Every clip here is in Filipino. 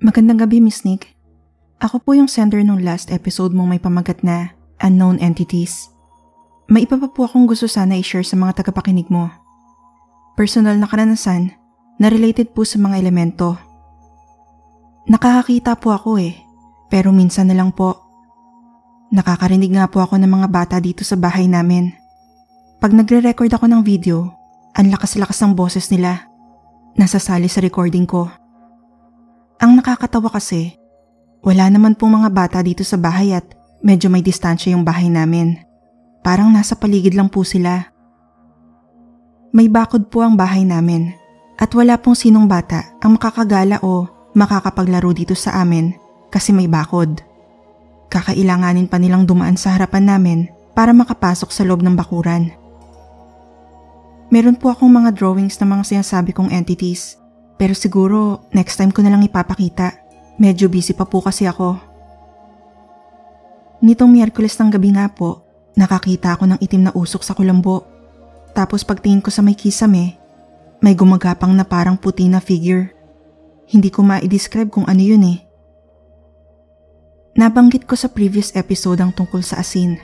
Magandang gabi, Miss Nick. Ako po yung sender nung last episode mong may pamagat na Unknown Entities. May iba pa po akong gusto sana i-share sa mga tagapakinig mo. Personal na karanasan na related po sa mga elemento. Nakakakita po ako eh, pero minsan na lang po. Nakakarinig nga po ako ng mga bata dito sa bahay namin. Pag nagre-record ako ng video, ang lakas-lakas ng boses nila. Nasasali sa recording ko. Ang nakakatawa kasi, wala naman pong mga bata dito sa bahay at medyo may distansya yung bahay namin. Parang nasa paligid lang po sila. May bakod po ang bahay namin at wala pong sinong bata ang makakagala o makakapaglaro dito sa amin kasi may bakod. Kakailanganin pa nilang dumaan sa harapan namin para makapasok sa loob ng bakuran. Meron po akong mga drawings ng mga sinasabi kong entities pero siguro next time ko na lang ipapakita. Medyo busy pa po kasi ako. Nitong Miyerkules ng gabi nga po, nakakita ako ng itim na usok sa kulambo. Tapos pagtingin ko sa may kisame, may gumagapang na parang puti na figure. Hindi ko ma-describe kung ano yun eh. Nabanggit ko sa previous episode ang tungkol sa asin.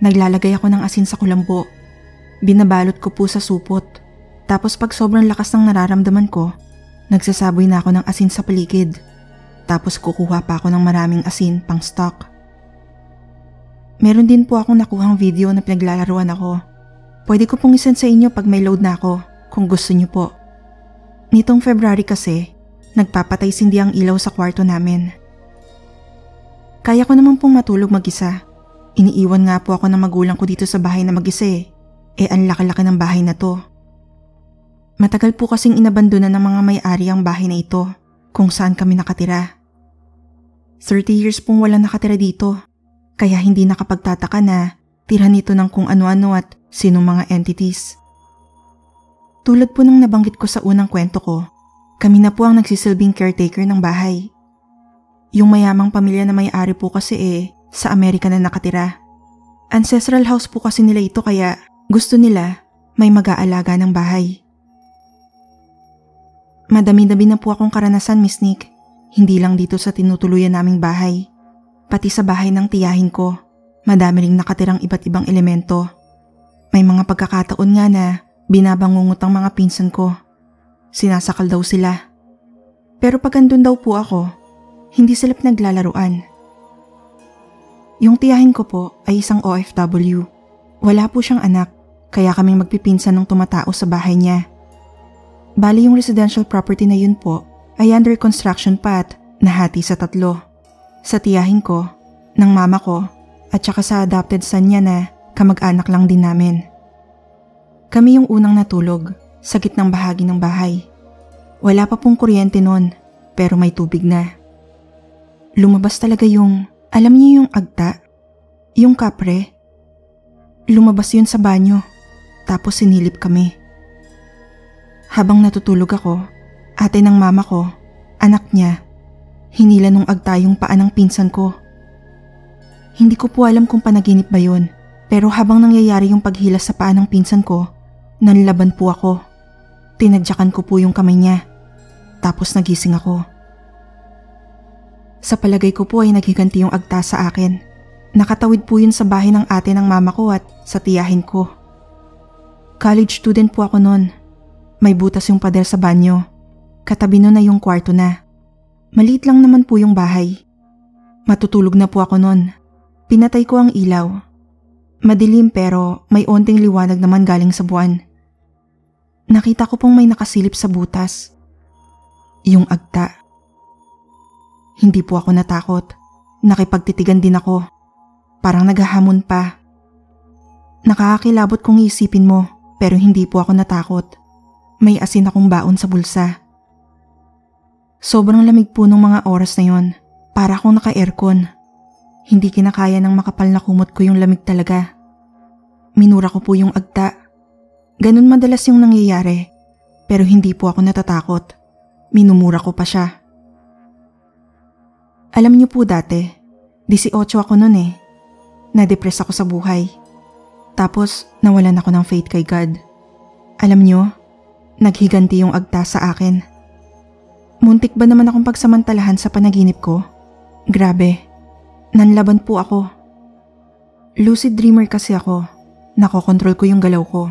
Naglalagay ako ng asin sa kulambo. Binabalot ko po sa supot. Tapos pag sobrang lakas ng nararamdaman ko, Nagsasaboy na ako ng asin sa paligid. Tapos kukuha pa ako ng maraming asin pang stock. Meron din po akong nakuhang video na pinaglalaruan ako. Pwede ko pong isend sa inyo pag may load na ako kung gusto niyo po. Nitong February kasi, nagpapatay sindi ang ilaw sa kwarto namin. Kaya ko naman pong matulog mag-isa. Iniiwan nga po ako ng magulang ko dito sa bahay na mag-isa eh. Eh ang laki-laki ng bahay na to. Matagal po kasing inabandona ng mga may-ari ang bahay na ito kung saan kami nakatira. 30 years pong wala nakatira dito kaya hindi nakapagtataka na tira nito ng kung ano-ano at sinong mga entities. Tulad po ng nabanggit ko sa unang kwento ko, kami na po ang nagsisilbing caretaker ng bahay. Yung mayamang pamilya na may-ari po kasi eh, sa Amerika na nakatira. Ancestral house po kasi nila ito kaya gusto nila may mag-aalaga ng bahay. Madami-dami na po akong karanasan, Miss Nick. Hindi lang dito sa tinutuluyan naming bahay. Pati sa bahay ng tiyahin ko, madami ring nakatirang iba't ibang elemento. May mga pagkakataon nga na binabangungot ang mga pinsan ko. Sinasakal daw sila. Pero pag andun daw po ako, hindi sila naglalaruan. Yung tiyahin ko po ay isang OFW. Wala po siyang anak, kaya kaming magpipinsan ng tumatao sa bahay niya. Bali yung residential property na yun po ay under construction pa at nahati sa tatlo. Sa tiyahin ko, ng mama ko, at saka sa adopted son niya na kamag-anak lang din namin. Kami yung unang natulog sa gitnang bahagi ng bahay. Wala pa pong kuryente noon pero may tubig na. Lumabas talaga yung, alam niyo yung agta? Yung kapre? Lumabas yun sa banyo tapos sinilip kami. Habang natutulog ako, ate ng mama ko, anak niya, hinila nung agtayong paa ng pinsan ko. Hindi ko po alam kung panaginip ba yun, pero habang nangyayari yung paghila sa paa ng pinsan ko, nanlaban po ako. Tinadyakan ko po yung kamay niya, tapos nagising ako. Sa palagay ko po ay naghiganti yung agta sa akin. Nakatawid po yun sa bahay ng ate ng mama ko at sa tiyahin ko. College student po ako noon may butas yung pader sa banyo. Katabi nun na yung kwarto na. Maliit lang naman po yung bahay. Matutulog na po ako nun. Pinatay ko ang ilaw. Madilim pero may onting liwanag naman galing sa buwan. Nakita ko pong may nakasilip sa butas. Yung agta. Hindi po ako natakot. Nakipagtitigan din ako. Parang naghahamon pa. Nakakakilabot kung isipin mo pero hindi po ako natakot. May asin akong baon sa bulsa. Sobrang lamig po nung mga oras na yon. Para akong naka-aircon. Hindi kinakaya ng makapal na kumot ko yung lamig talaga. Minura ko po yung agta. Ganun madalas yung nangyayari. Pero hindi po ako natatakot. Minumura ko pa siya. Alam niyo po dati, 18 ako noon eh. Na-depress ako sa buhay. Tapos nawalan ako ng faith kay God. Alam niyo, Naghiganti yung agta sa akin. Muntik ba naman akong pagsamantalahan sa panaginip ko? Grabe, nanlaban po ako. Lucid dreamer kasi ako. Nakokontrol ko yung galaw ko.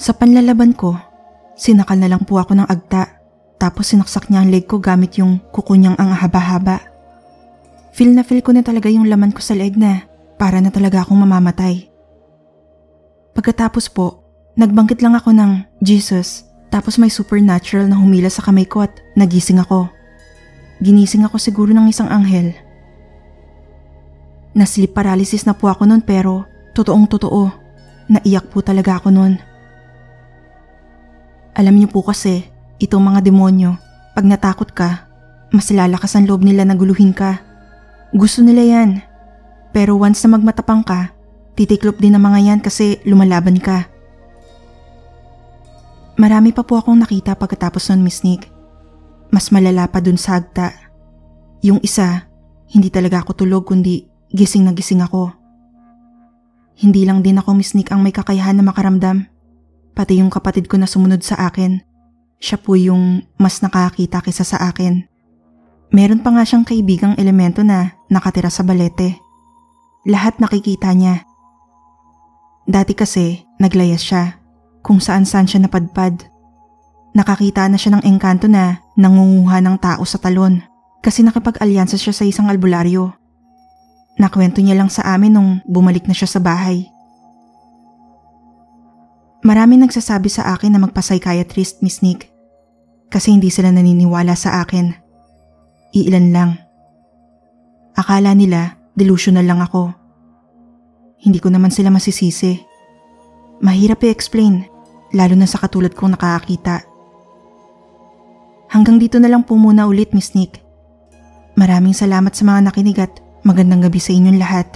Sa panlalaban ko, sinakal na lang po ako ng agta tapos sinaksak niya ang leg ko gamit yung kuko niyang ang haba-haba. Feel na feel ko na talaga yung laman ko sa leg na para na talaga akong mamamatay. Pagkatapos po, nagbangkit lang ako ng Jesus tapos may supernatural na humila sa kamay ko at nagising ako. Ginising ako siguro ng isang anghel. Naslip paralysis na po ako noon pero totoong totoo. Naiyak po talaga ako noon. Alam niyo po kasi, itong mga demonyo, pag natakot ka, mas lalakas ang loob nila na guluhin ka. Gusto nila yan. Pero once na magmatapang ka, titiklop din ang mga yan kasi lumalaban ka. Marami pa po akong nakita pagkatapos nun, Miss Nick. Mas malala pa dun sa agta. Yung isa, hindi talaga ako tulog kundi gising na gising ako. Hindi lang din ako, Miss Nick, ang may kakayahan na makaramdam. Pati yung kapatid ko na sumunod sa akin. Siya po yung mas nakakita kisa sa akin. Meron pa nga siyang kaibigang elemento na nakatira sa balete. Lahat nakikita niya. Dati kasi naglayas siya kung saan saan siya napadpad. Nakakita na siya ng engkanto na nangunguha ng tao sa talon kasi nakipag-alyansa siya sa isang albularyo. Nakwento niya lang sa amin nung bumalik na siya sa bahay. Marami nagsasabi sa akin na magpa-psychiatrist, Miss Nick. Kasi hindi sila naniniwala sa akin Iilan lang. Akala nila delusional lang ako. Hindi ko naman sila masisisi. Mahirap i-explain, lalo na sa katulad kong nakakakita. Hanggang dito na lang po muna ulit, Miss Nick. Maraming salamat sa mga nakinig at magandang gabi sa inyong lahat.